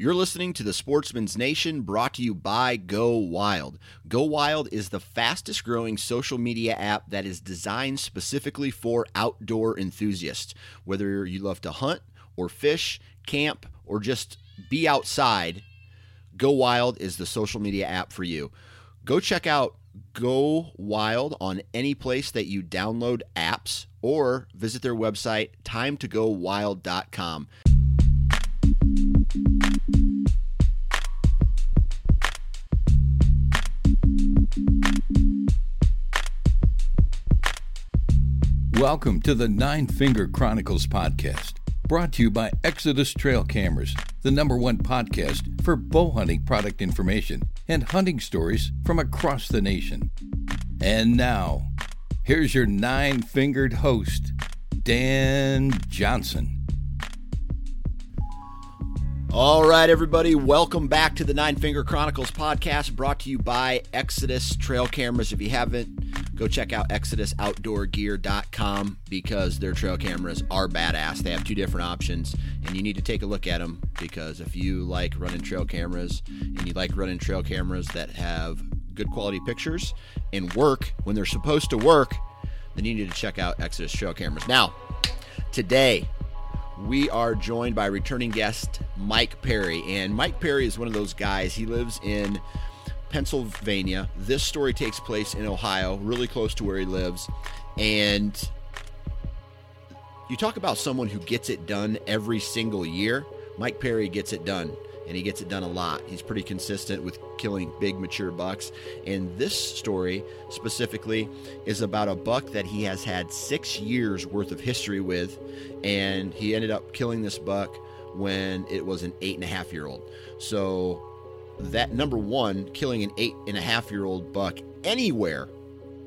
You're listening to the Sportsman's Nation brought to you by Go Wild. Go Wild is the fastest growing social media app that is designed specifically for outdoor enthusiasts. Whether you love to hunt or fish, camp, or just be outside, Go Wild is the social media app for you. Go check out Go Wild on any place that you download apps or visit their website, timetogowild.com. Welcome to the Nine Finger Chronicles podcast, brought to you by Exodus Trail Cameras, the number one podcast for bow hunting product information and hunting stories from across the nation. And now, here's your nine fingered host, Dan Johnson. All right, everybody, welcome back to the Nine Finger Chronicles podcast brought to you by Exodus Trail Cameras. If you haven't, go check out ExodusOutdoorGear.com because their trail cameras are badass. They have two different options, and you need to take a look at them because if you like running trail cameras and you like running trail cameras that have good quality pictures and work when they're supposed to work, then you need to check out Exodus Trail Cameras. Now, today, we are joined by returning guest Mike Perry. And Mike Perry is one of those guys, he lives in Pennsylvania. This story takes place in Ohio, really close to where he lives. And you talk about someone who gets it done every single year. Mike Perry gets it done, and he gets it done a lot. He's pretty consistent with killing big mature bucks. And this story specifically is about a buck that he has had six years worth of history with, and he ended up killing this buck when it was an eight and a half year old. So that number one, killing an eight and a half year old buck anywhere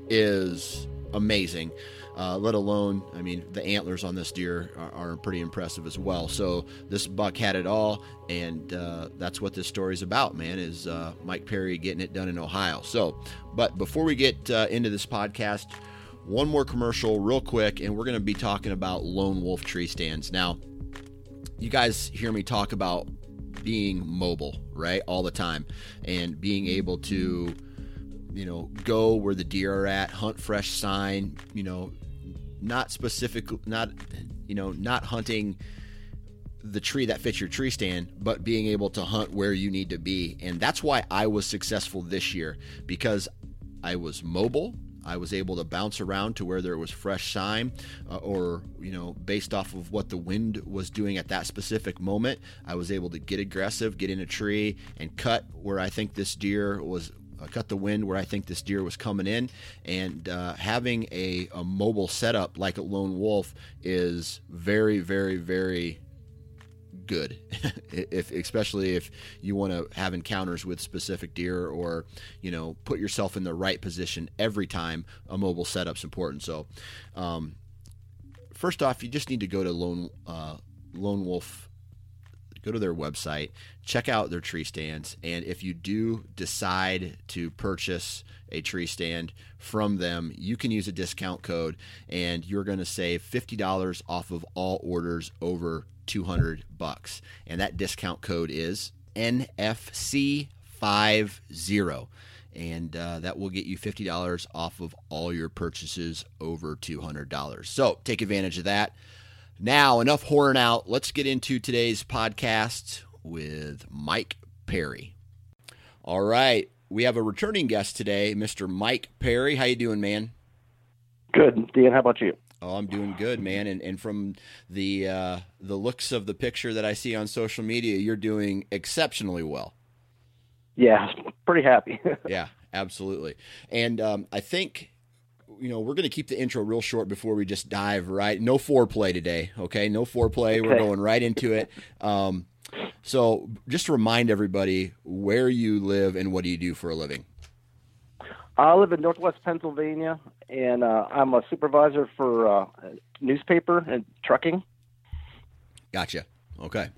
is amazing. Uh, let alone, I mean, the antlers on this deer are, are, pretty impressive as well. So this buck had it all, and uh, that's what this story is about, man. Is uh, Mike Perry getting it done in Ohio? So, but before we get uh, into this podcast, one more commercial, real quick, and we're going to be talking about lone wolf tree stands. Now, you guys hear me talk about being mobile, right, all the time, and being able to you know, go where the deer are at, hunt fresh sign, you know, not specific, not, you know, not hunting the tree that fits your tree stand, but being able to hunt where you need to be. And that's why I was successful this year because I was mobile. I was able to bounce around to where there was fresh sign, uh, or you know, based off of what the wind was doing at that specific moment, I was able to get aggressive, get in a tree, and cut where I think this deer was uh, cut the wind where I think this deer was coming in. And uh, having a, a mobile setup like a lone wolf is very, very, very good. If especially if you want to have encounters with specific deer or you know put yourself in the right position every time a mobile setup's important. So um, first off you just need to go to lone uh, lone wolf go to their website, check out their tree stands, and if you do decide to purchase a tree stand from them, you can use a discount code and you're going to save $50 off of all orders over 200 bucks. And that discount code is NFC50 and uh, that will get you $50 off of all your purchases over $200. So take advantage of that. Now, enough horn out. Let's get into today's podcast with Mike Perry. All right, we have a returning guest today, Mr. Mike Perry. How you doing, man? Good, Dan. How about you? Oh, I'm doing good, man. And and from the uh, the looks of the picture that I see on social media, you're doing exceptionally well. Yeah, pretty happy. yeah, absolutely. And um, I think you know we're going to keep the intro real short before we just dive right. No foreplay today, okay? No foreplay. Okay. We're going right into it. Um, so just remind everybody where you live and what do you do for a living. I live in Northwest Pennsylvania, and uh, I'm a supervisor for uh, newspaper and trucking. Gotcha. Okay.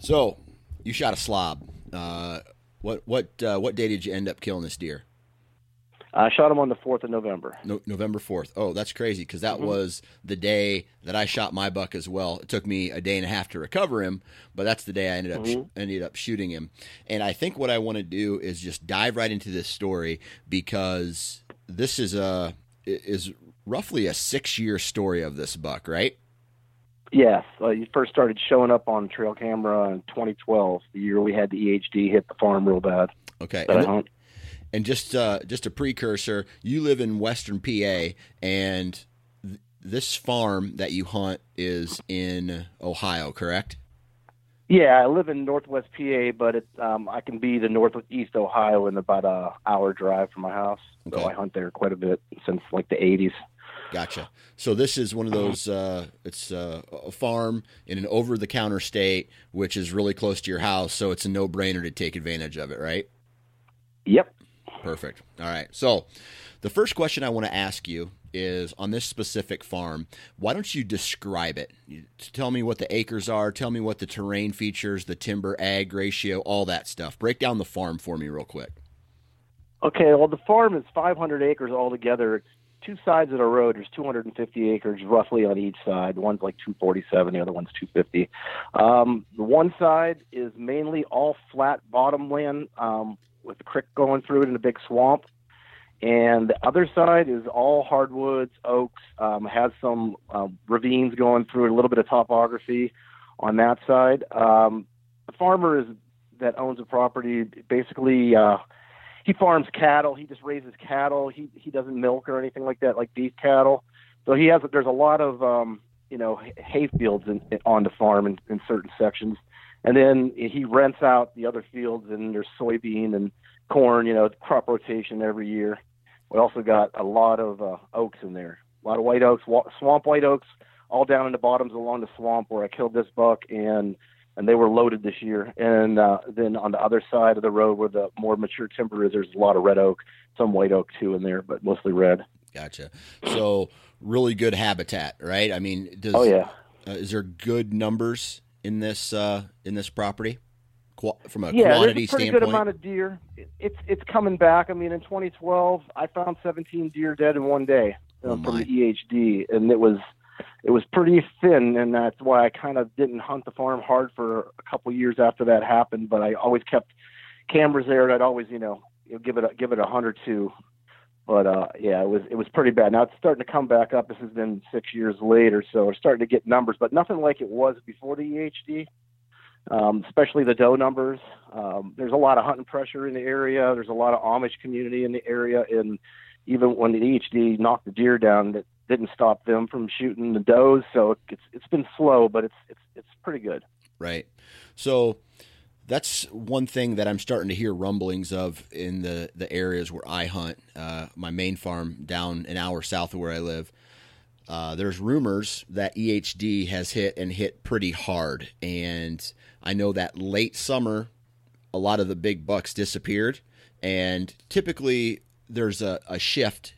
So you shot a slob. Uh, what what uh, what day did you end up killing this deer? I shot him on the fourth of November. No, November fourth. Oh, that's crazy because that mm-hmm. was the day that I shot my buck as well. It took me a day and a half to recover him, but that's the day I ended up mm-hmm. sh- ended up shooting him. And I think what I want to do is just dive right into this story because this is a is roughly a six year story of this buck, right? Yes, uh, you first started showing up on trail camera in 2012, the year we had the EHD hit the farm real bad. Okay, and, and, just uh, just a precursor, you live in Western PA, and th- this farm that you hunt is in Ohio, correct? Yeah, I live in Northwest PA, but it, um, I can be to Northeast Ohio in about a hour drive from my house. Okay. So I hunt there quite a bit since like the 80s. Gotcha. So this is one of those. Uh, it's uh, a farm in an over-the-counter state, which is really close to your house, so it's a no-brainer to take advantage of it, right? Yep. Perfect. All right. So the first question I want to ask you is on this specific farm. Why don't you describe it? Tell me what the acres are. Tell me what the terrain features, the timber ag ratio, all that stuff. Break down the farm for me real quick. Okay, well, the farm is 500 acres altogether. It's two sides of the road. There's 250 acres roughly on each side. One's like 247, the other one's 250. Um, the one side is mainly all flat bottom land um, with a creek going through it in a big swamp. And the other side is all hardwoods, oaks, um, has some uh, ravines going through it, a little bit of topography on that side. Um, the farmer is that owns the property basically uh, he farms cattle. He just raises cattle. He he doesn't milk or anything like that, like beef cattle. So he has there's a lot of um, you know hay fields in, on the farm in, in certain sections, and then he rents out the other fields and there's soybean and corn. You know, crop rotation every year. We also got a lot of uh, oaks in there, a lot of white oaks, swamp white oaks, all down in the bottoms along the swamp where I killed this buck and and they were loaded this year. And uh, then on the other side of the road where the more mature timber is, there's a lot of red oak, some white oak too in there, but mostly red. Gotcha. So really good habitat, right? I mean, does, oh yeah. Uh, is there good numbers in this uh, in this property? From a yeah, quantity a pretty standpoint? good amount of deer. It's it's coming back. I mean, in 2012, I found 17 deer dead in one day uh, oh from the EHD, and it was it was pretty thin, and that's why I kind of didn't hunt the farm hard for a couple years after that happened. But I always kept cameras there, and I'd always, you know, give it a, give it a hunt or two. But uh, yeah, it was it was pretty bad. Now it's starting to come back up. This has been six years later, so we're starting to get numbers, but nothing like it was before the EHD. Um, especially the doe numbers. Um, there's a lot of hunting pressure in the area. There's a lot of Amish community in the area, and even when the EHD knocked the deer down, that didn't stop them from shooting the does. So it's it's been slow, but it's it's it's pretty good. Right. So that's one thing that I'm starting to hear rumblings of in the the areas where I hunt. Uh, my main farm down an hour south of where I live. Uh, there's rumors that EHD has hit and hit pretty hard, and I know that late summer, a lot of the big bucks disappeared, and typically there's a, a shift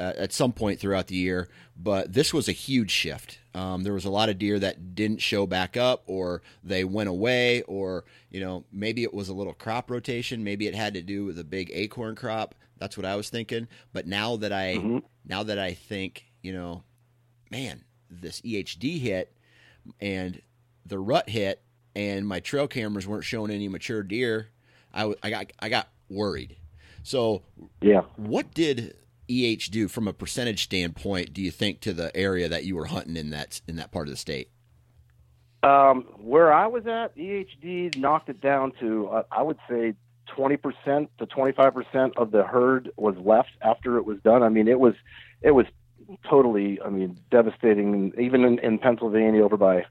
uh, at some point throughout the year, but this was a huge shift. Um, there was a lot of deer that didn't show back up, or they went away, or you know maybe it was a little crop rotation. Maybe it had to do with a big acorn crop. That's what I was thinking. But now that I mm-hmm. now that I think you know, man, this EHD hit and the rut hit, and my trail cameras weren't showing any mature deer. I, I got I got worried. So yeah, what did EH do from a percentage standpoint? Do you think to the area that you were hunting in that in that part of the state? Um, where I was at, EHD knocked it down to uh, I would say twenty percent to twenty five percent of the herd was left after it was done. I mean, it was it was totally, I mean, devastating. Even in, in Pennsylvania, over by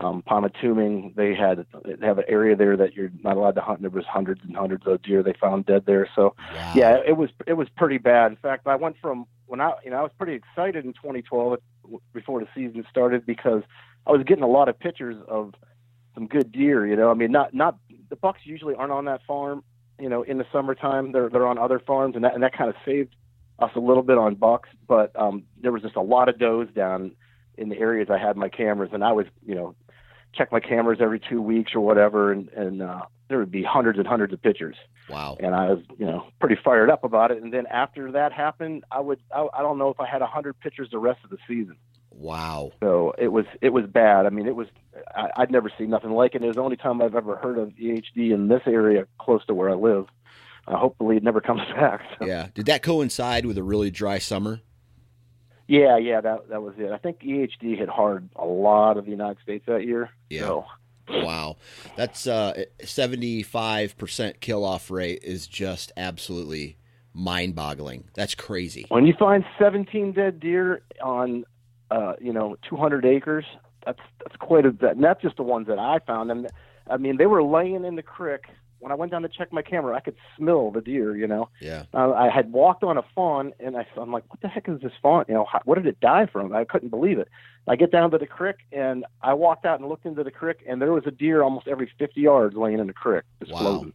um, Pymatuning, they had they have an area there that you're not allowed to hunt. And there was hundreds and hundreds of deer they found dead there. So Wow. yeah, it was it was pretty bad. In fact, I went from when I you know I was pretty excited in 2012 before the season started because I was getting a lot of pictures of some good deer. You know, I mean, not not the bucks usually aren't on that farm. You know, in the summertime, they're they're on other farms, and that and that kind of saved us a little bit on bucks. But um, there was just a lot of does down in the areas I had my cameras, and I was you know check my cameras every two weeks or whatever, and and uh, there would be hundreds and hundreds of pictures Wow. and I was, you know, pretty fired up about it. And then after that happened, I would, I, I don't know if I had a hundred pictures the rest of the season. Wow. So it was, it was bad. I mean, it was, I, I'd never seen nothing like it. It was the only time I've ever heard of EHD in this area close to where I live. Uh, hopefully, it never comes back. So, Yeah. Did that coincide with a really dry summer? Yeah, yeah, that that was it. I think EHD hit hard a lot of the United States that year. Yeah. So, Wow. That's uh 75% kill off rate is just absolutely mind boggling. That's crazy. when you find 17 dead deer on, uh, you know, 200 acres, that's that's quite a bit. And that's just the ones that I found. And I mean, they were laying in the creek. When I went down to check my camera, I could smell the deer. You know, Yeah. uh, I had walked on a fawn, and I, I'm like, "What the heck is this fawn? You know, how, what did it die from?" I couldn't believe it. I get down to the creek, and I walked out and looked into the creek, and there was a deer almost every 50 yards laying in the creek, just Wow. floating.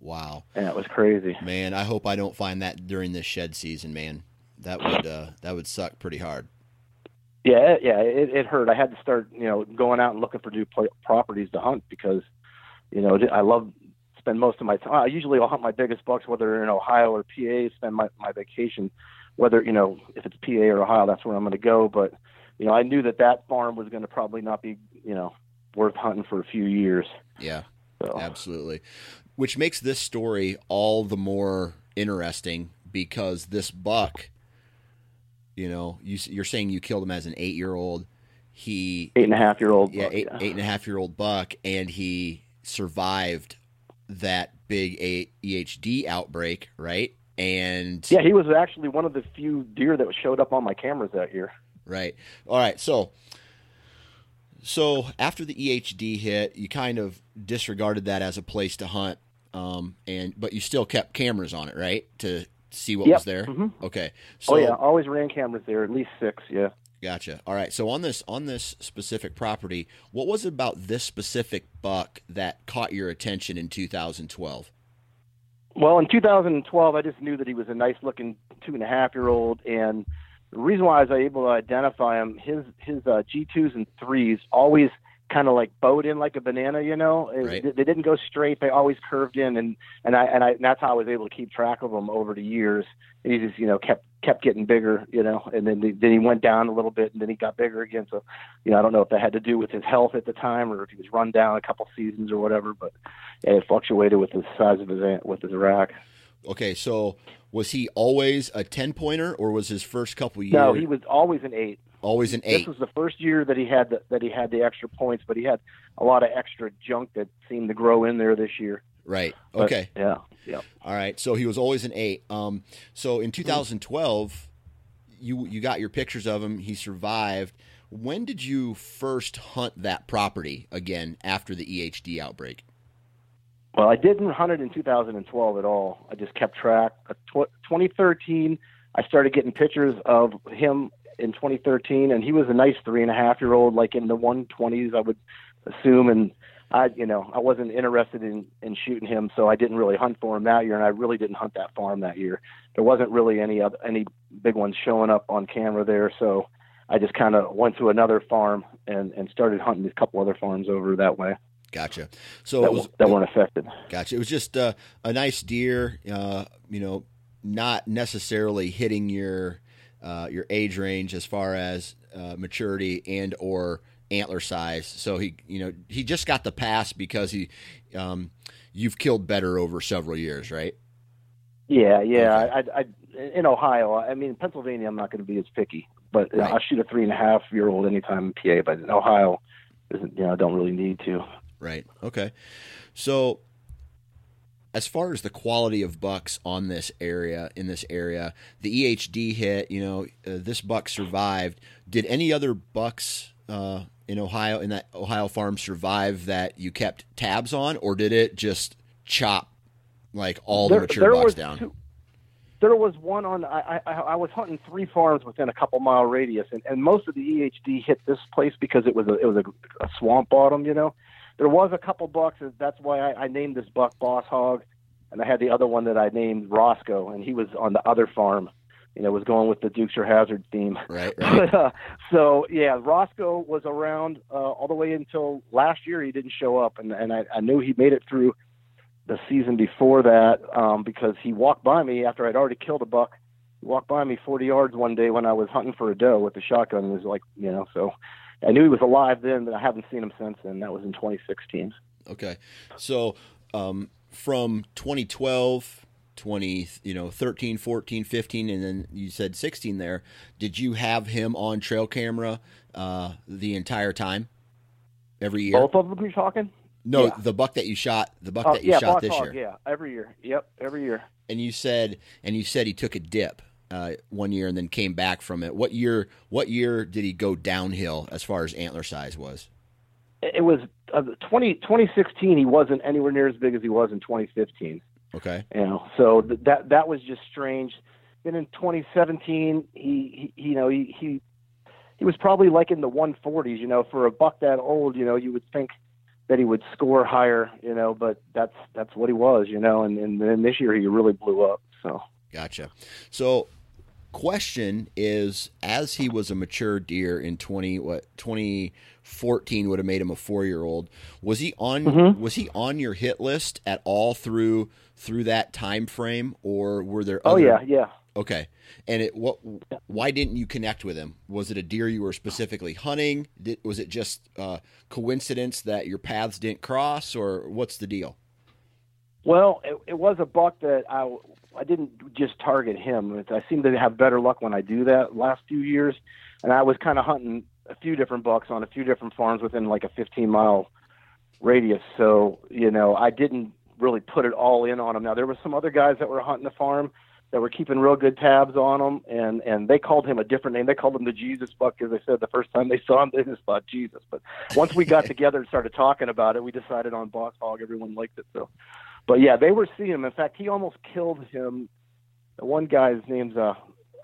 Wow. And it was crazy. Man, I hope I don't find that during this shed season, man. That would uh that would suck pretty hard. Yeah, yeah, it, it hurt. I had to start, you know, going out and looking for new pla properties to hunt because, you know, I love spend most of my time. I usually will hunt my biggest bucks, whether in Ohio or PA. Spend my my vacation, whether you know if it's PA or Ohio, that's where I'm going to go. But, you know, I knew that that farm was going to probably not be, you know, worth hunting for a few years. Yeah. So Absolutely. Which makes this story all the more interesting because this buck, you know, you, you're saying you killed him as an eight year old. He, eight and a half year old. yeah, buck, eight, eight and a half year old buck, and he survived that big a- EHD outbreak, right? And Yeah, he was actually one of the few deer that showed up on my cameras that year. Right. All right. So, so after the EHD hit, you kind of disregarded that as a place to hunt, um, and but you still kept cameras on it, right, to see what Yep. was there. Mhm. Okay. So, oh yeah, always ran cameras there, at least six. Yeah. Gotcha. All right. So on this on this specific property, what was it about this specific buck that caught your attention in 2012? Well, in 2012, I just knew that he was a nice looking two and a half year old. And the reason why I was able to identify him, his, his uh, G2s and threes always kind of like bowed in like a banana, you know, Right. they, didn't go straight. They always curved in. And, and I, and I, and that's how I was able to keep track of them over the years. And he just, you know, kept, kept getting bigger, you know, and then, then he went down a little bit and then he got bigger again. So, you know, I don't know if that had to do with his health at the time or if he was run down a couple seasons or whatever, but it fluctuated with the size of his, with his rack. Okay. So was he always a 10 pointer, or was his first couple years No, he was always an eight. Always an eight. This was the first year that he had the, that he had the extra points, but he had a lot of extra junk that seemed to grow in there this year. Right. But, Okay. yeah. Yeah. All right. So he was always an eight. Um, so in 2012, you you got your pictures of him. He survived. When did you first hunt that property again after the EHD outbreak? Well, I didn't hunt it in 2012 at all. I just kept track. Uh, 2013, I started getting pictures of him in 2013, and he was a nice three and a half year old, like in the 120s, I would assume. And I, you know, I wasn't interested in in shooting him, so I didn't really hunt for him that year, and I really didn't hunt that farm that year. There wasn't really any other any big ones showing up on camera there, so I just kind of went to another farm and and started hunting a couple other farms over that way Gotcha. So that, it was that weren't affected. gotcha. It was just uh, a nice deer. Uh, you know, not necessarily hitting your uh, your age range as far as uh, maturity and or antler size. So he, you know, he just got the pass because he, um, you've killed better over several years, right? Yeah, yeah. Okay. I, I, in Ohio, I mean, Pennsylvania, I'm not going to be as picky, but Right. I'll shoot a three and a half year old anytime in PA. But in Ohio, isn't you know, I don't really need to. Right. Okay. So as far as the quality of bucks on this area in this area, the EHD hit. You know, uh, this buck survived. Did any other bucks uh, in Ohio in that Ohio farm survive that you kept tabs on, or did it just chop like all There- the mature bucks down? two- there was one on. I, I I was hunting three farms within a couple mile radius, and, and most of the EHD hit this place because it was a it was a, a swamp bottom. You know, there was a couple bucks. and That's why I, I named this buck Boss Hog, and I had the other one that I named Roscoe, and he was on the other farm. You know, was going with the Dukes of Hazzard theme. Right, right. But, uh, so yeah, Roscoe was around uh, all the way until last year. He didn't show up, and and I, I knew he made it through the season before that um, because he walked by me after I'd already killed a buck. He walked by me 40 yards one day when I was hunting for a doe with a shotgun. And was like, you know, so I knew he was alive then, but I haven't seen him since then. That was in 2016. Okay. So um, from 2012, 20, you know, 13, 14, 15, and then you said 16 there, did you have him on trail camera uh, the entire time? Every year? Both of them you're talking? no, yeah. the buck that you shot, the buck Oh, that you yeah, shot this Hog, year. yeah, every year. Yep, every year. And you said and you said he took a dip uh, one year and then came back from it. What year what year did he go downhill as far as antler size was? It was uh, 20, 2016. He wasn't anywhere near as big as he was in 2015. Okay. you know so th- that that was just strange then in 2017 he, he you know he, he he was probably like in the 140s you know for a buck that old you know you would think that he would score higher you know but that's that's what he was you know and and then this year he really blew up so Gotcha. So, question is, as he was a mature deer in twenty what twenty fourteen would have made him a four year old. Was he on? Mhm. Was he on your hit list at all through through that time frame, or were there? oh other, yeah yeah Okay. And it what? Why didn't you connect with him? Was it a deer you were specifically hunting? Did, was it just uh, coincidence that your paths didn't cross, or what's the deal? Well, it, it was a buck that I I didn't just target him. I seem to have better luck when I do that last few years, and I was kind of hunting a few different bucks on a few different farms within like a 15 mile radius. So you know, I didn't really put it all in on him. Now there were some other guys that were hunting the farm that were keeping real good tabs on him, and and they called him a different name. They called him the Jesus buck because they said the first time they saw him they just thought Jesus. But once we got together and started talking about it, we decided on Boss Hog. Everyone liked it so. But yeah, they were seeing him. In fact, he almost killed him. The one guy's name's uh,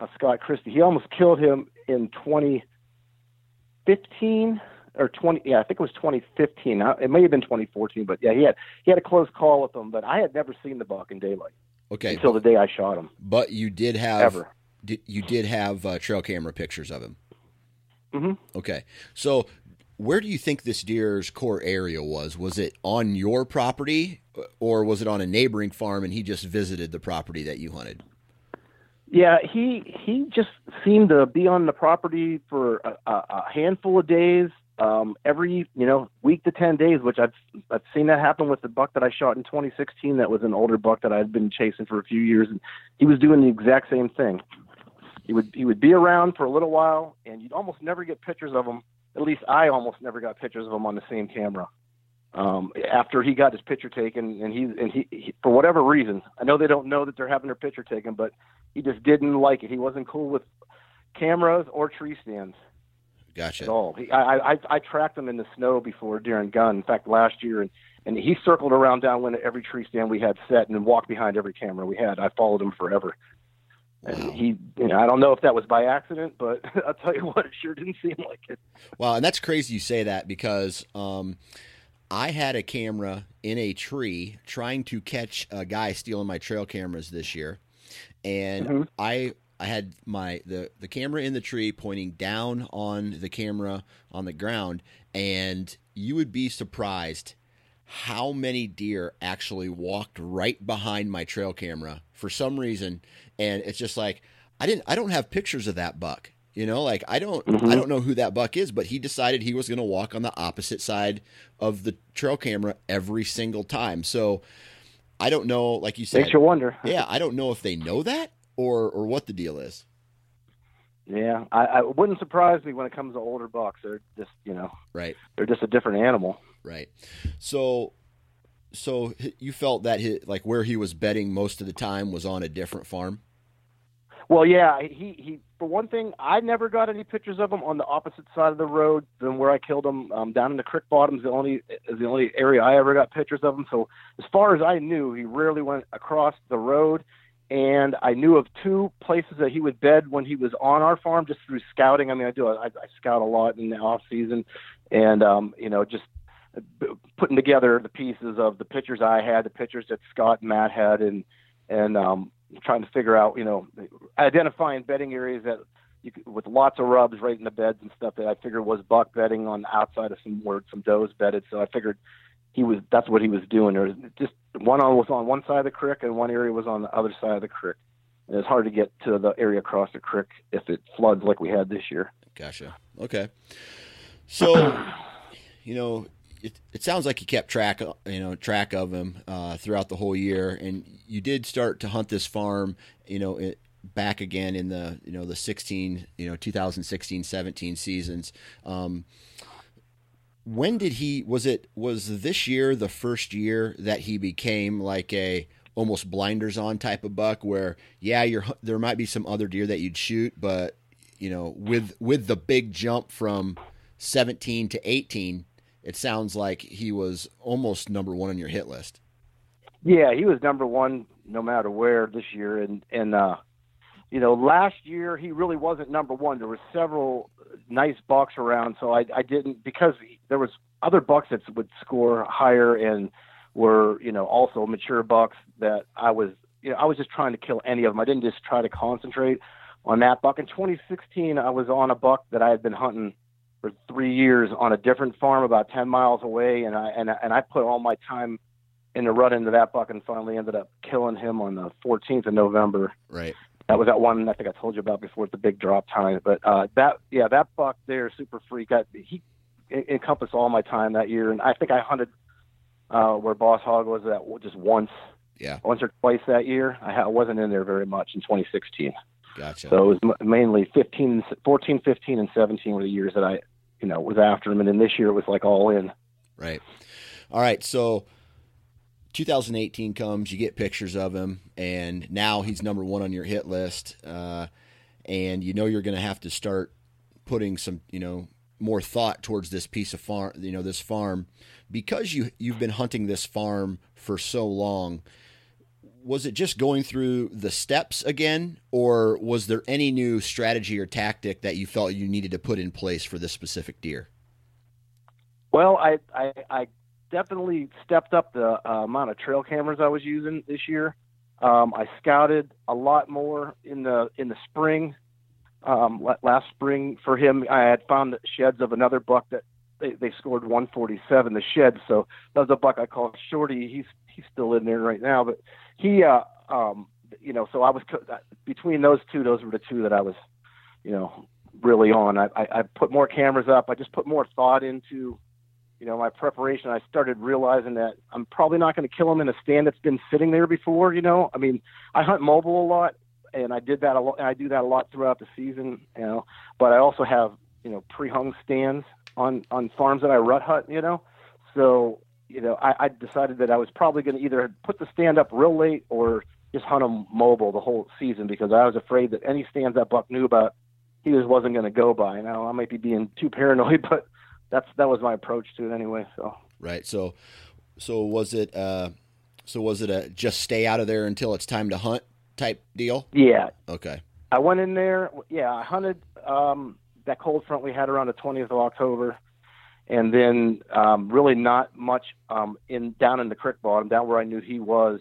uh, Scott Christie. He almost killed him in 2015 or 20. Yeah, I think it was 2015. Uh, It may have been 2014, but yeah, he had he had a close call with him. But I had never seen the buck in daylight Okay. until the day I shot him. But you did have Ever. Did, you did have uh, trail camera pictures of him. hmm Okay, so where do you think this deer's core area was? Was it on your property, or was it on a neighboring farm and he just visited the property that you hunted? Yeah, he he just seemed to be on the property for a, a, handful of days, um, every you know week to ten days, which I've I've seen that happen with the buck that I shot in 2016. That was an older buck that I'd been chasing for a few years, and he was doing the exact same thing. He would he would be around for a little while, and you'd almost never get pictures of him. At least I almost never got pictures of him on the same camera. Um, after he got his picture taken, and he and he, he for whatever reason, I know they don't know that they're having their picture taken, but he just didn't like it. He wasn't cool with cameras or tree stands at Gotcha. all. He, I, I I tracked him in the snow before during gun. In fact, last year, and and he circled around downwind at every tree stand we had set, and walked behind every camera we had. I followed him forever. And he, you know, I don't know if that was by accident, but I'll tell you what, it sure didn't seem like it. Wow, and that's crazy you say that because um, I had a camera in a tree trying to catch a guy stealing my trail cameras this year, and Mhm. I I had my the the camera in the tree pointing down on the camera on the ground, and you would be surprised how many deer actually walked right behind my trail camera for some reason. And it's just like i didn't i don't have pictures of that buck you know like i don't Mhm. i don't know who that buck is but he decided he was going to walk on the opposite side of the trail camera every single time so i don't know like you said Makes you wonder. yeah i don't know if they know that or or what the deal is Yeah, I, I wouldn't surprise me when it comes to older bucks. They're just, you know, right they're just a different animal. Right. So so you felt that he, like where he was bedding most of the time was on a different farm. Well, yeah, he he. For one thing, I never got any pictures of him on the opposite side of the road than where I killed him. Um, down in the creek bottoms, the only is the only area I ever got pictures of him. So as far as I knew, he rarely went across the road. And I knew of two places that he would bed when he was on our farm, just through scouting. I mean, I do I, I scout a lot in the off season, and um, you know, just putting together the pieces of the pictures I had, the pictures that Scott and Matt had, and and um, trying to figure out, you know, identifying bedding areas that you could, with lots of rubs right in the beds and stuff that I figured was buck bedding on the outside of some where some does bedded. So I figured he was that's what he was doing. There was just one on was on one side of the creek and one area was on the other side of the creek. And it's hard to get to the area across the creek if it floods like we had this year. Gotcha. Okay. So, you know, it, it sounds like you kept track, you know, track of him uh, throughout the whole year, and you did start to hunt this farm, you know, it, back again in the you know the 16, you know, 2016, 17 seasons. Um, when did he? Was it was this year the first year that he became like a almost blinders on type of buck, where yeah, you're there might be some other deer that you'd shoot, but you know, with with the big jump from 17 to 18 it sounds like he was almost number one on your hit list. Yeah, he was number one no matter where this year, and and uh, you know last year he really wasn't number one. There were several nice bucks around, so I I didn't because there was other bucks that would score higher and were you know also mature bucks that I was you know I was just trying to kill any of them. I didn't just try to concentrate on that buck. In 2016, I was on a buck that I had been hunting for three years on a different farm about 10 miles away, and I and and I put all my time into run into that buck, and finally ended up killing him on the 14th of November. Right. That was that one I think I told you about before. It's the big drop tine, but uh, that yeah, that buck there, super freak. I, he encompassed all my time that year, and I think I hunted uh, where Boss Hog was at just once. Yeah. Once or twice that year. I, ha- I wasn't in there very much in 2016. Gotcha. So it was mainly 15, 14, 15, and 17 were the years that I, you know, was after him. And then this year it was like all in. Right. All right. So 2018 comes, you get pictures of him, and now he's number one on your hit list. Uh, and you know you're going to have to start putting some, you know, more thought towards this piece of farm, you know, this farm, because you you've been hunting this farm for so long was it just going through the steps again, or was there any new strategy or tactic that you felt you needed to put in place for this specific deer? Well, I I, I definitely stepped up the uh, amount of trail cameras I was using this year. Um, I scouted a lot more in the in the spring. Um, last spring for him, I had found sheds of another buck that they, they scored 147. The shed, so that was a buck I called Shorty. He's he's still in there right now, but he, uh, um, you know, so I was between those two. Those were the two that I was, you know, really on. I, I, I put more cameras up. I just put more thought into, you know, my preparation. I started realizing that I'm probably not going to kill him in a stand that's been sitting there before. You know, I mean, I hunt mobile a lot, and I did that a lot. I do that a lot throughout the season. You know, but I also have you know pre-hung stands on on farms that I rut hunt. You know, so you know, I, I decided that I was probably going to either put the stand up real late or just hunt him mobile the whole season because I was afraid that any stands that Buck knew about, he just wasn't going to go by. Now I might be being too paranoid, but that's that was my approach to it anyway. So right. So so was it uh so was it a just stay out of there until it's time to hunt type deal? Yeah. Okay. I went in there. Yeah, I hunted um, that cold front we had around the 20th of October and then um, really not much um, in down in the creek bottom, down where I knew he was,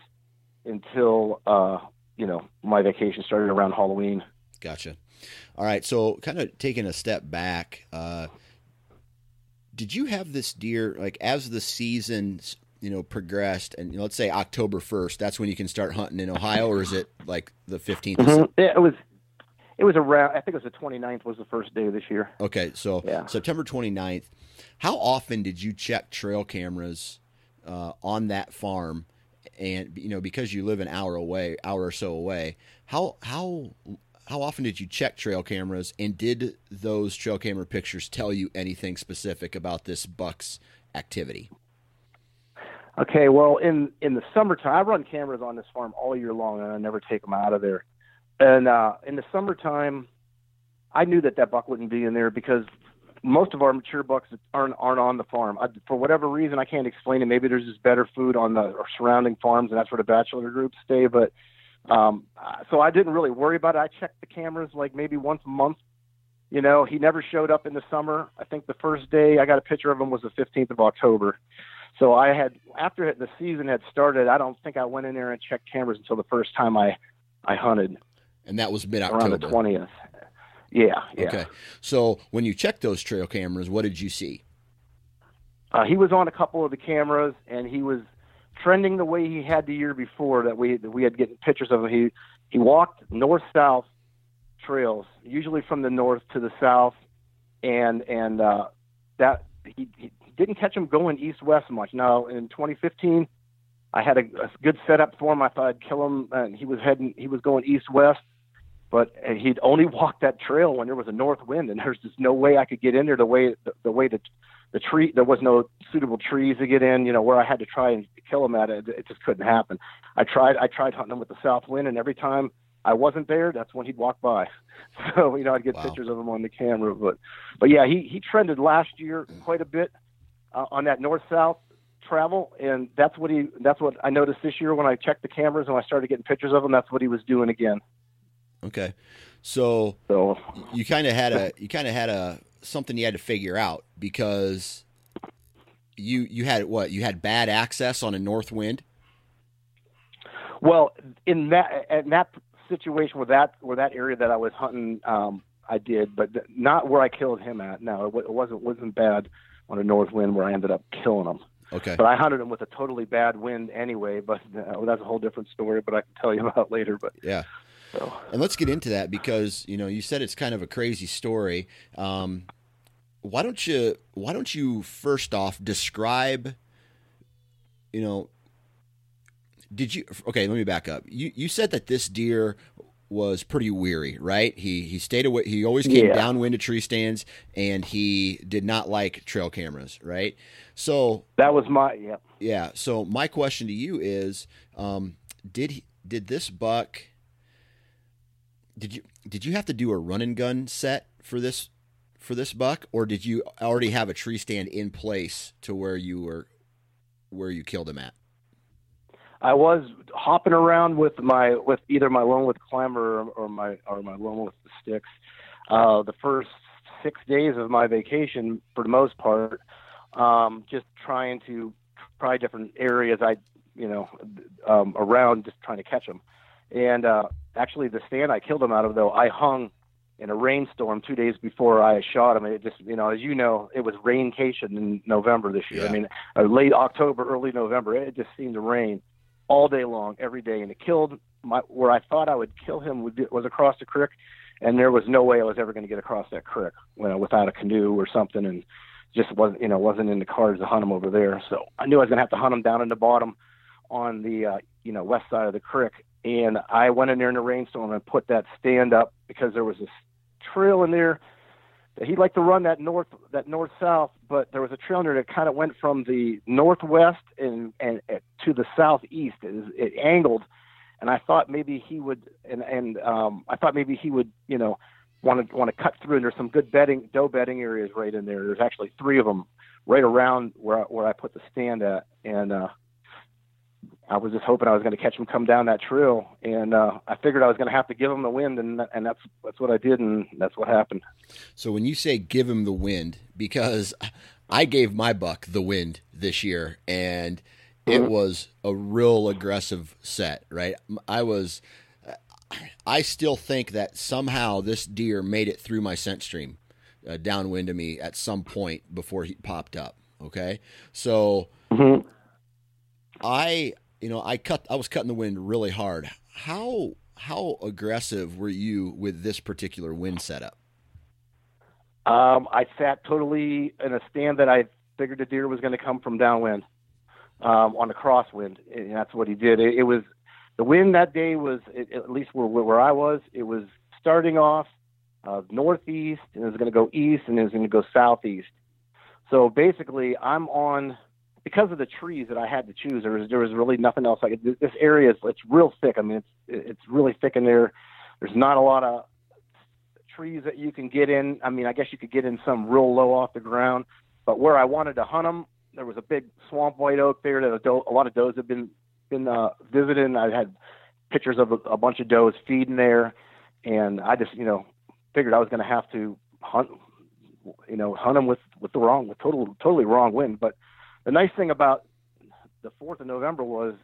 until uh, you know my vacation started around Halloween. Gotcha. All right, so kind of taking a step back, uh, did you have this deer like as the seasons you know progressed, and you know, let's say October first, that's when you can start hunting in Ohio, or is it like the 15th mm-hmm. It was it was around i think it was the 29th was the first day of this year okay so yeah. september 29th how often did you check trail cameras uh, on that farm and you know because you live an hour away hour or so away how how how often did you check trail cameras and did those trail camera pictures tell you anything specific about this buck's activity Okay, well, in in the summertime, I run cameras on this farm all year long, and I never take them out of there. And uh, in the summertime, I knew that that buck wouldn't be in there because most of our mature bucks aren't aren't on the farm I, for whatever reason. I can't explain it. Maybe there's just better food on the surrounding farms, and that's where the bachelor groups stay. But um, so I didn't really worry about it. I checked the cameras like maybe once a month. You know, he never showed up in the summer. I think the first day I got a picture of him was the 15th of October. So I had after the season had started, I don't think I went in there and checked cameras until the first time I I hunted. And that was mid October. Around the 20th. Yeah, yeah. Okay. So when you checked those trail cameras, what did you see? Uh, he was on a couple of the cameras, and he was trending the way he had the year before that we that we had getting pictures of him. He he walked north south trails, usually from the north to the south, and and uh, that he, he didn't catch him going east west much. Now in 2015, I had a, a good setup for him. I thought I'd kill him, and he was heading he was going east west but uh, he'd only walked that trail when there was a north wind, and there's just no way I could get in there. The way the, the way that the tree there was no suitable trees to get in. You know where I had to try and kill him at it, it just couldn't happen. I tried I tried hunting him with the south wind, and every time I wasn't there, that's when he'd walk by. So you know I'd get wow. pictures of him on the camera, but but yeah, he he trended last year quite a bit uh, on that north south travel and that's what he that's what I noticed this year when I checked the cameras and I started getting pictures of him that's what he was doing again. Okay. So, so you kind of had a you kind of had a something you had to figure out because you you had what you had bad access on a north wind. Well, in that in that situation where that where that area that I was hunting, um, I did, but not where I killed him at. No, it wasn't wasn't bad on a north wind where I ended up killing him. Okay. But I hunted him with a totally bad wind anyway. But uh, that's a whole different story. But I can tell you about later. But yeah. So. And let's get into that because you know you said it's kind of a crazy story. Um, why don't you Why don't you first off describe, you know, did you okay? Let me back up. You you said that this deer was pretty weary, right? He he stayed away. He always came yeah. downwind to tree stands, and he did not like trail cameras, right? So that was my yeah yeah. So my question to you is, um, did he, did this buck did you did you have to do a run and gun set for this for this buck, or did you already have a tree stand in place to where you were where you killed him at? I was hopping around with my with either my Lone Wolf climber or, or my or my Lone Wolf the sticks. Uh, the first six days of my vacation, for the most part, um, just trying to try different areas I you know um, around, just trying to catch them. And uh, actually, the stand I killed him out of, though, I hung in a rainstorm two days before I shot him. It just, you know, as you know, it was raincation in November this year. Yeah. I mean, uh, late October, early November. It just seemed to rain all day long, every day, and it killed my. Where I thought I would kill him would be, was across the creek, and there was no way I was ever going to get across that creek you know, without a canoe or something, and just wasn't, you know, wasn't in the cards to hunt him over there. So I knew I was going to have to hunt him down in the bottom on the, uh, you know, west side of the creek and I went in there in the rainstorm and put that stand up because there was this trail in there that he'd like to run that north that north south, but there was a trail in there that kind of went from the northwest and and, and to the southeast. It, it angled, and I thought maybe he would and and um, I thought maybe he would you know want to want to cut through. And there's some good bedding doe bedding areas right in there. There's actually three of them right around where where I put the stand at, and uh, I was just hoping I was going to catch him come down that trail, and uh, I figured I was going to have to give him the wind, and and that's that's what I did, and that's what happened. So when you say give him the wind, because I gave my buck the wind this year, and it mm-hmm. was a real aggressive set, right? I was, I still think that somehow this deer made it through my scent stream, uh, downwind of me at some point before he popped up. Okay, so. Mm-hmm. I you know, I cut I was cutting the wind really hard. How how aggressive were you with this particular wind setup? Um, I sat totally in a stand that I figured the deer was going to come from downwind um, on a crosswind, and that's what he did. It, it was the wind that day was at least where where I was. It was starting off uh, northeast, and it was going to go east, and it was going to go southeast. So basically, I'm on because of the trees that I had to choose, there was there was really nothing else. Like this area is it's real thick. I mean, it's it's really thick in there. There's not a lot of trees that you can get in. I mean, I guess you could get in some real low off the ground, but where I wanted to hunt them, there was a big swamp white oak there that a, doe, a lot of does have been been uh, visiting. I had pictures of a, a bunch of does feeding there, and I just you know figured I was going to have to hunt, you know, hunt them with with the wrong, with total totally wrong wind. But the nice thing about the fourth of November was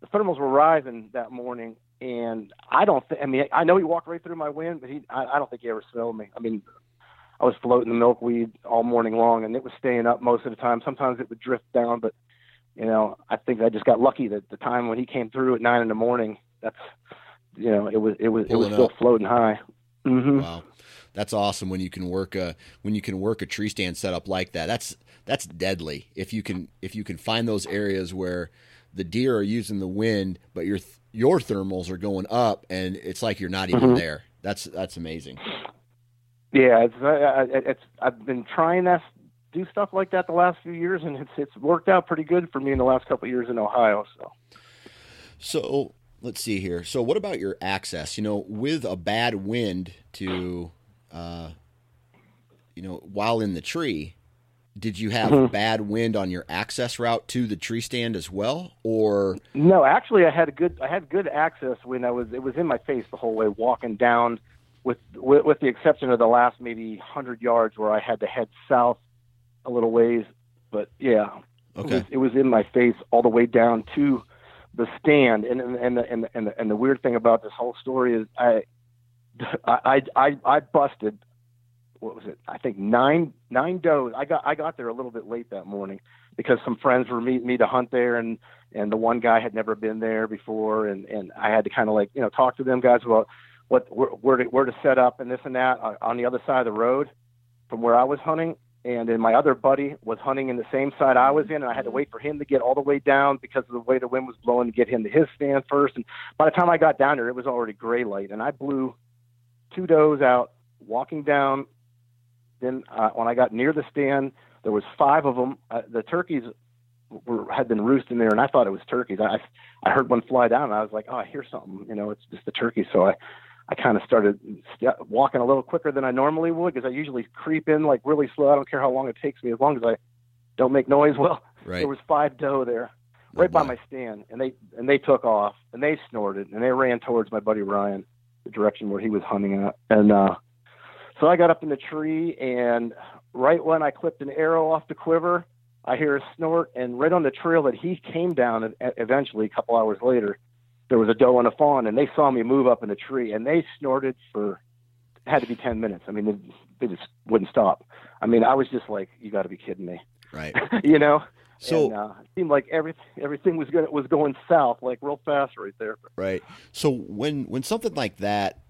the thermals were rising that morning, and I don't think. I mean, I know he walked right through my wind, but he. I, I don't think he ever smelled me. I mean, I was floating the milkweed all morning long, and it was staying up most of the time. Sometimes it would drift down, but you know, I think I just got lucky that the time when he came through at nine in the morning, that's you know, it was it was Pulling it was still up. floating high. Mm-hmm. Wow, that's awesome when you can work a when you can work a tree stand setup like that. That's that's deadly if you can if you can find those areas where the deer are using the wind, but your your thermals are going up, and it's like you're not even mm-hmm. there. That's that's amazing. Yeah, it's it's I've been trying to do stuff like that the last few years, and it's it's worked out pretty good for me in the last couple of years in Ohio. So, so let's see here. So, what about your access? You know, with a bad wind to, uh, you know, while in the tree, did you have mm-hmm. bad wind on your access route to the tree stand as well or no actually i had a good i had good access when i was it was in my face the whole way walking down with with, with the exception of the last maybe 100 yards where i had to head south a little ways but yeah okay. it, was, it was in my face all the way down to the stand and and and the, and the, and the, and the weird thing about this whole story is i I I I busted what was it? I think nine nine does. I got I got there a little bit late that morning because some friends were meeting me to hunt there, and and the one guy had never been there before, and and I had to kind of like you know talk to them guys about what where, where to where to set up and this and that on the other side of the road from where I was hunting. And then my other buddy was hunting in the same side I was in, and I had to wait for him to get all the way down because of the way the wind was blowing to get him to his stand first. And by the time I got down there, it was already gray light, and I blew two does out walking down then uh, when I got near the stand, there was five of them. Uh, the turkeys were had been roosting there, and I thought it was turkeys. I I heard one fly down, and I was like, oh, I hear something. You know, it's just the turkey. So I I kind of started st- walking a little quicker than I normally would because I usually creep in like really slow. I don't care how long it takes me as long as I don't make noise. Well, right. there was five doe there right oh, by my stand, and they and they took off and they snorted and they ran towards my buddy Ryan, the direction where he was hunting at, and uh so I got up in the tree, and right when I clipped an arrow off the quiver, I hear a snort, and right on the trail that he came down, eventually a couple hours later, there was a doe and a fawn, and they saw me move up in the tree, and they snorted for had to be ten minutes. I mean, they, they just wouldn't stop. I mean, I was just like, "You got to be kidding me!" Right? you know. So and, uh, it seemed like everything everything was going was going south like real fast right there. Right. So when when something like that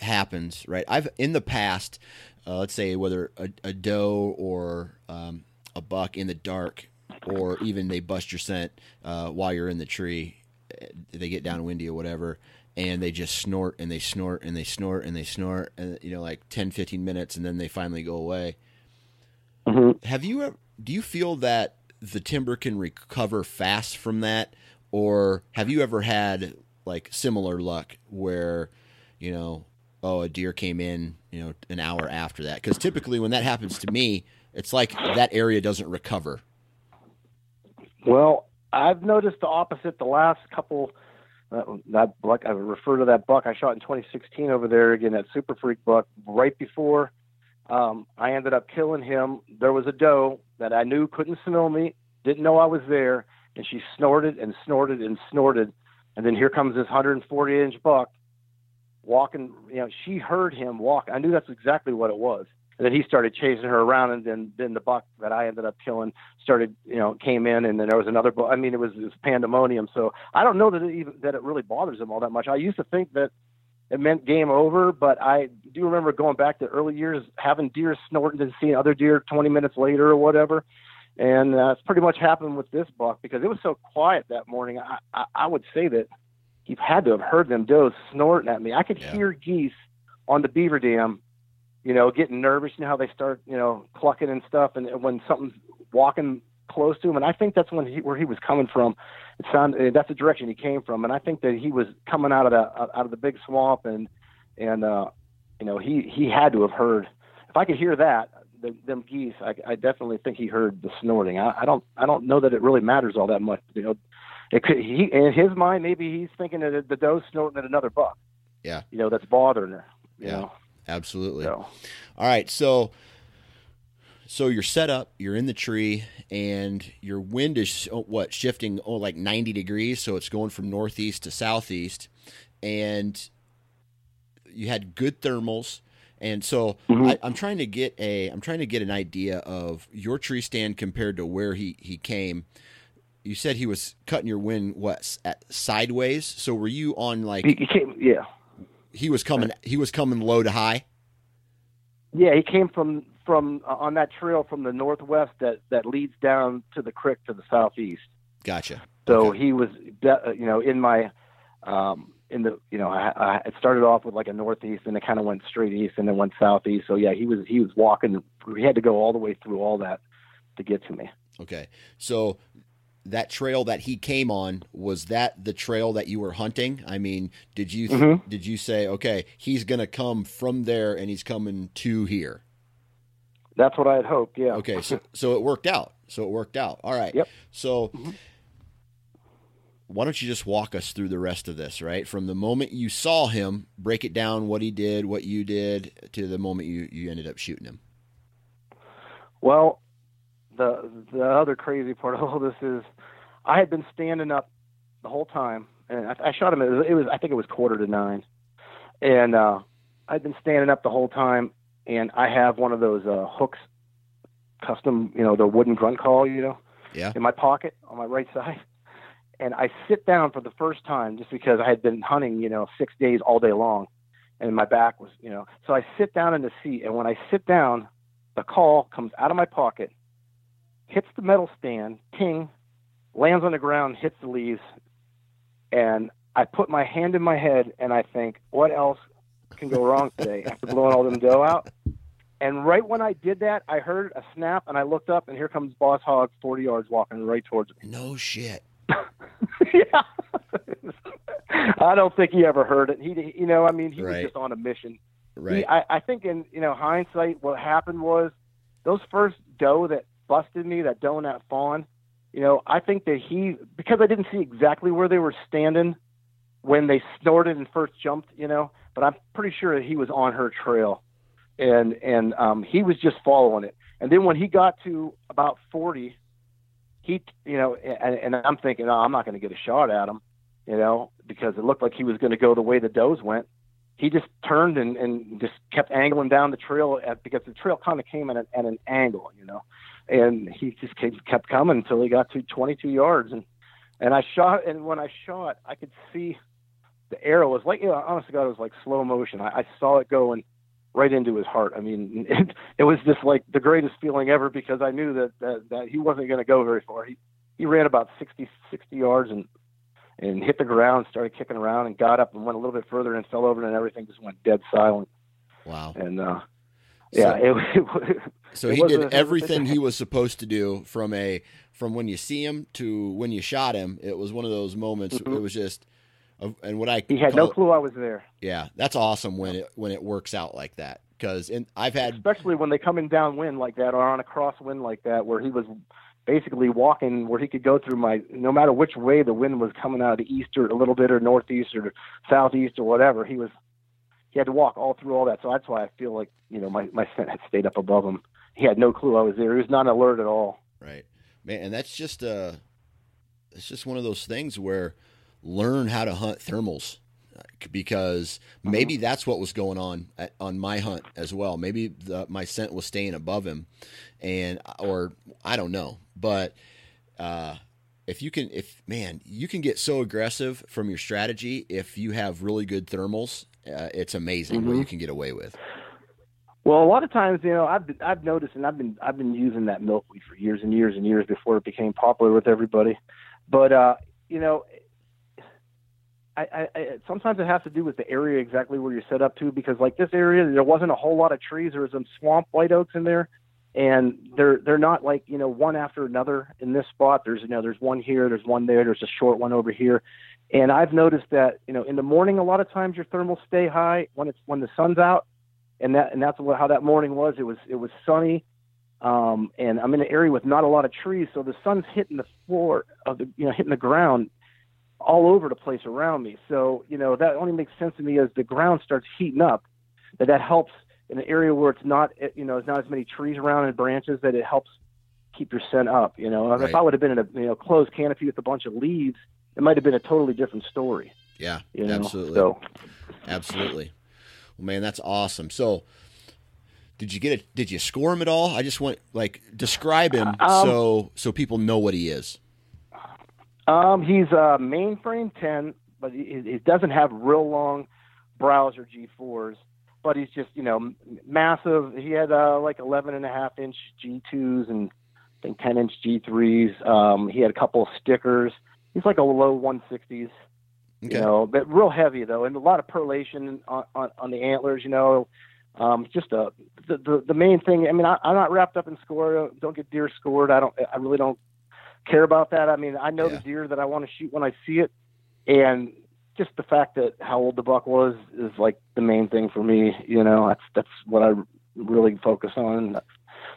happens, right? I've in the past, uh, let's say whether a, a doe or um, a buck in the dark, or even they bust your scent uh, while you're in the tree, eh, they get downwindy or whatever, and they just snort and they snort and they snort and they snort, and you know, like 10, 15 minutes, and then they finally go away. Mm-hmm. Have you ever? Do you feel that the timber can recover fast from that, or have you ever had like similar luck where you know oh, a deer came in, you know, an hour after that. Because typically when that happens to me, it's like that area doesn't recover. Well, I've noticed the opposite the last couple. Uh, that buck, I refer to that buck I shot in 2016 over there again, that super freak buck. Right before um, I ended up killing him, there was a doe that I knew couldn't smell me, didn't know I was there, and she snorted and snorted and snorted. And then here comes this 140 inch buck walking. You know, she heard him walk. I knew that's exactly what it was. And then he started chasing her around, and then then the buck that I ended up killing started, you know, came in, and then there was another buck. I mean, it was, it was pandemonium. So I don't know that it even that it really bothers him all that much. I used to think that it meant game over, but I do remember going back to early years having deer snorting and seeing other deer 20 minutes later or whatever. And uh, it's pretty much happened with this buck because it was so quiet that morning. I, I, I would say that you've had to have heard them does snorting at me. I could yeah. hear geese on the beaver dam, you know, getting nervous. You know how they start, you know, clucking and stuff. And when something's walking close to him, and I think that's when he, where he was coming from. It sounded that's the direction he came from, and I think that he was coming out of the out of the big swamp, and and uh, you know he he had to have heard. If I could hear that, the, them geese, I, I definitely think he heard the snorting. I, I don't I don't know that it really matters all that much. You know, it could he in his mind maybe he's thinking that the doe's snorting at another buck. Yeah. You know that's bothering her. You Yeah. Know? Absolutely. So All right, so so you're set up, you're in the tree, and your wind is oh, what shifting oh like 90 degrees, so it's going from northeast to southeast, and you had good thermals, and so Mhm. I, I'm trying to get a I'm trying to get an idea of your tree stand compared to where he he came. You said he was cutting your wind what at sideways, so were you on like he, he came. Yeah. he was coming he was coming low to high? Yeah, he came from from uh, on that trail from the northwest that that leads down to the creek to the southeast. Gotcha. So Okay. he was, uh, you know, in my, um, in the, you know, I, I it started off with like a northeast, and it kind of went straight east, and then went southeast. So yeah, he was he was walking. He had to go all the way through all that to get to me. Okay. So that trail that he came on was that the trail that you were hunting? I mean, did you Mhm. did you say, okay, he's going to come from there and he's coming to here? That's what I had hoped. Yeah. Okay, so so it worked out. So it worked out. All right. Yep. So Mhm. why don't you just walk us through the rest of this, right? From the moment you saw him, break it down what he did, what you did to the moment you you ended up shooting him. Well, the the other crazy part of all this is, I had been standing up the whole time, and I, I shot him. It was, it was I think it was quarter to nine, and uh, I'd been standing up the whole time, and I have one of those uh, hooks, custom, you know, the wooden grunt call, you know, Yeah. in my pocket on my right side. And I sit down for the first time just because I had been hunting, you know, six days all day long, and my back was, you know. So I sit down in the seat, and when I sit down, the call comes out of my pocket, hits the metal stand, ting, lands on the ground, hits the leaves, and I put my hand in my head and I think, what else can go wrong today after blowing all them doe out? And right when I did that, I heard a snap and I looked up and here comes Boss Hog 40 yards walking right towards me. No shit. yeah. I don't think he ever heard it. He, you know, I mean, he Right. was just on a mission. Right. He, I, I think in you know hindsight, what happened was those first doe that busted me, that and fawn. You know, I think that he because I didn't see exactly where they were standing when they snorted and first jumped. You know, but I'm pretty sure that he was on her trail, and and um, he was just following it. And then when he got to about 40, he you know, and, and I'm thinking, oh, I'm not going to get a shot at him, you know, because it looked like he was going to go the way the does went he just turned and, and just kept angling down the trail at, because the trail kind of came at an, at an angle, you know, and he just kept, kept coming until he got to 22 yards. And, and I shot, and when I shot, I could see the arrow was like, you know, honest to God, it was like slow motion. I, I saw it going right into his heart. I mean, it, it was just like the greatest feeling ever because I knew that, that, that he wasn't going to go very far. He, he ran about 60, 60 yards and, and hit the ground, started kicking around, and got up and went a little bit further and fell over, and everything just went dead silent. Wow. And uh, yeah, So- it, it, was- So he did everything he was supposed to do from a from when you see him to when you shot him. It was one of those moments. Mhm. It was just, and what I he had no clue I was there. Yeah, that's awesome when it when it works out like that. Because and I've had especially when they come in downwind like that or on a crosswind like that, where he was basically walking where he could go through my no matter which way the wind was coming out of the east or a little bit or northeast or southeast or whatever, he was he had to walk all through all that. So that's why I feel like you know my my scent had stayed up above him. He had no clue I was there. He was not alert at all. right, man, and that's just uh, it's just one of those things where learn how to hunt thermals uh, because maybe that's what was going on at, on my hunt as well. Maybe the, my scent was staying above him, and or I don't know, but uh, if you can, if man, you can get so aggressive from your strategy if you have really good thermals. Uh, it's amazing what Mhm. you can get away with. Well, a lot of times, you know, I've been, I've noticed, and I've been I've been using that milkweed for years and years and years before it became popular with everybody. But uh, you know, I, I, I sometimes it has to do with the area exactly where you're set up to, because like this area, there wasn't a whole lot of trees. There was some swamp white oaks in there, and they're they're not like you know one after another in this spot. There's you know there's one here, there's one there, there's a short one over here, and I've noticed that you know in the morning a lot of times your thermals stay high when it's when the sun's out, and that and that's what how that morning was. It was it was sunny, um, and I'm in an area with not a lot of trees, so the sun's hitting the floor of the you know hitting the ground all over the place around me. So you know that only makes sense to me as the ground starts heating up, that that helps in an area where it's not you know there's not as many trees around and branches that it helps keep your scent up. You know, Right. if I would have been in a you know closed canopy with a bunch of leaves, it might have been a totally different story. Yeah, You know? absolutely. So Absolutely. Well, man, that's awesome. So, did you get it? Did you score him at all? I just want like describe him Um, so so people know what he is. Um, he's a mainframe 10, but he, he doesn't have real long browser G4s. But he's just, you know, massive. He had uh, like 11 and a half inch G2s and I think 10 inch G3s. Um, he had a couple of stickers. He's like a low 160s, Okay. you know, but real heavy though, and a lot of pearlation on, on, on the antlers, you know. Um, just a the, the the main thing. I mean, I, I'm not wrapped up in score. Don't get deer scored. I don't. I really don't care about that. I mean, I know Yeah. the deer that I want to shoot when I see it, and just the fact that how old the buck was is like the main thing for me. You know, that's that's what I really focus on.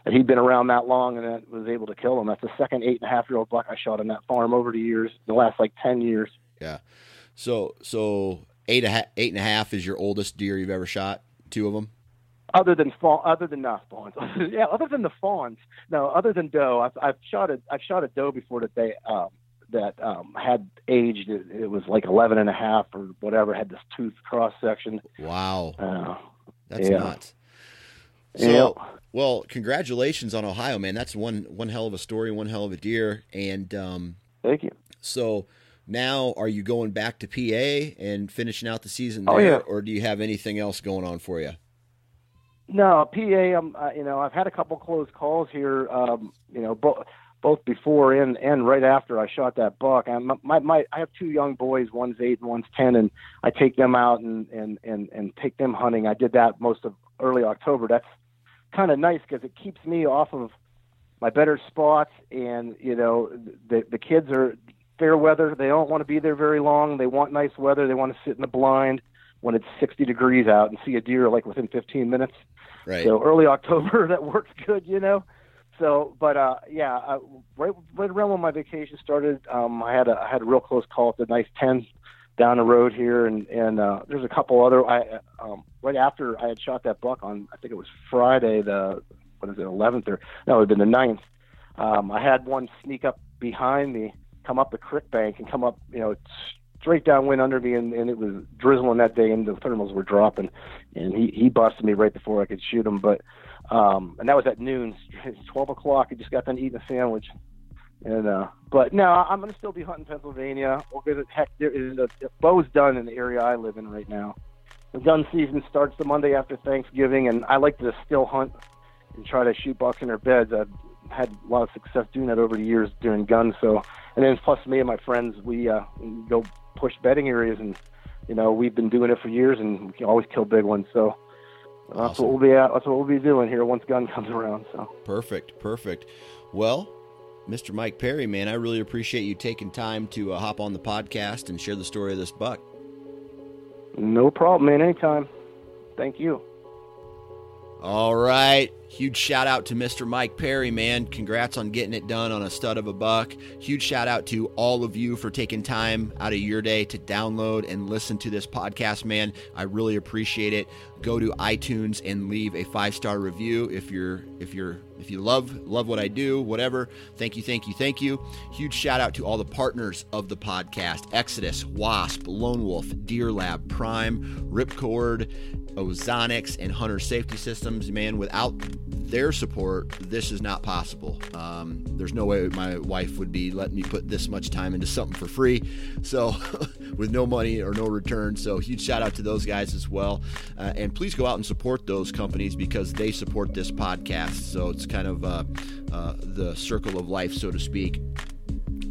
That he'd been around that long and that was able to kill him. That's the second eight and a half year old buck I shot on that farm over the years, the last like ten years. Yeah. So so eight a ha- eight and a half is your oldest deer you've ever shot. Two of them. Other than fawn, other than not fawns, yeah, other than the fawns. No, other than doe, I've, I've shot a I've shot a doe before that they um, that um, had aged. It, it was like 11 and a half or whatever. Had this tooth cross section. Wow, Uh, that's yeah. nuts. So, yeah. well, congratulations on Ohio, man. That's one one hell of a story, one hell of a deer. And um, Thank you. so now, are you going back to PA and finishing out the season Oh, there, yeah. or do you have anything else going on for you? No, PA. I'm. Uh, you know, I've had a couple close calls here. Um, you know, both both before and and right after I shot that buck. I my my I have two young boys. One's eight and one's ten, and I take them out and and and and take them hunting. I did that most of early October. That's kind of nice because it keeps me off of my better spots. And you know, the the kids are fair weather. They don't want to be there very long. They want nice weather. They want to sit in the blind when it's 60 degrees out and see a deer like within 15 minutes. Right. So early October, that works good, you know. So, but uh, yeah, uh, right right around when my vacation started, um, I had a I had a real close call at the nice ten down the road here, and and uh, there's a couple other. I uh, um, right after I had shot that buck on, I think it was Friday, the what is it, 11th or no, it would have been the 9th. Um, I had one sneak up behind me, come up the creek bank, and come up, you know, straight downwind under me, and, and it was drizzling that day, and the thermals were dropping, and he he busted me right before I could shoot him, but um, and that was at noon, it's 12 o'clock. I just got done eating a sandwich. And uh, but no, I'm gonna still be hunting Pennsylvania. Get it. Heck, there is a, bow's done in the area I live in right now. The gun season starts the Monday after Thanksgiving, and I like to still hunt and try to shoot bucks in their beds. I've had a lot of success doing that over the years during guns. So, and then plus me and my friends, we uh, go push bedding areas, and you know we've been doing it for years, and we can always kill big ones. So that's what we'll be at. That's what we'll be doing here once gun comes around. So. Perfect, perfect. Well, Mr. Mike Perry, man, I really appreciate you taking time to uh, hop on the podcast and share the story of this buck. No problem, man. Anytime. Thank you. All right. Huge shout out to Mr. Mike Perry, man. Congrats on getting it done on a stud of a buck. Huge shout out to all of you for taking time out of your day to download and listen to this podcast, man. I really appreciate it. Go to iTunes and leave a five-star review if you're if you're if you love love what I do, whatever. Thank you, thank you, thank you. Huge shout out to all the partners of the podcast: Exodus, Wasp, Lone Wolf, Deer Lab, Prime, Ripcord, Ozonics, and Hunter Safety Systems. Man, without their support, this is not possible. Um, there's no way my wife would be letting me put this much time into something for free. So, with no money or no return. So, huge shout out to those guys as well. Uh, and please go out and support those companies because they support this podcast. So, it's kind of uh, uh, the circle of life, so to speak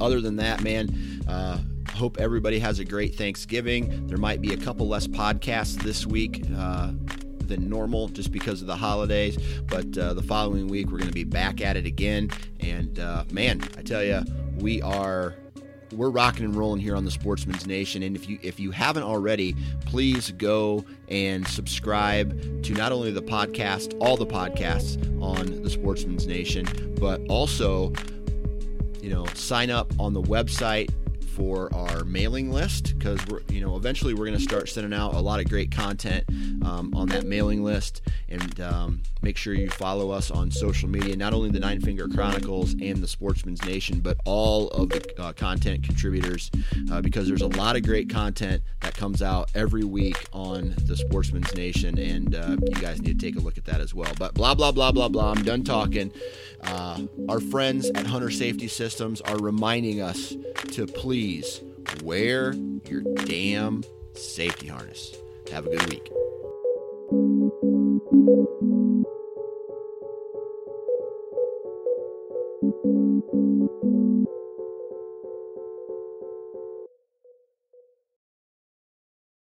other than that, man, uh, hope everybody has a great Thanksgiving. There might be a couple less podcasts this week uh, than normal just because of the holidays. But uh, the following week, we're going to be back at it again. And uh, man, I tell you, we are we're rocking and rolling here on the Sportsman's Nation. And if you if you haven't already, please go and subscribe to not only the podcast, all the podcasts on the Sportsman's Nation, but also you know sign up on the website for our mailing list because we're you know eventually we're going to start sending out a lot of great content um, on that mailing list. And um, make sure you follow us on social media not only the nine finger chronicles and the sportsman's nation but all of the uh, content contributors uh, because there's a lot of great content that comes out every week on the sportsman's nation. And uh, you guys need to take a look at that as well. But blah blah blah blah blah i'm done talking. Uh, our friends at hunter safety systems are reminding us to please please wear your damn safety harness. Have a good week.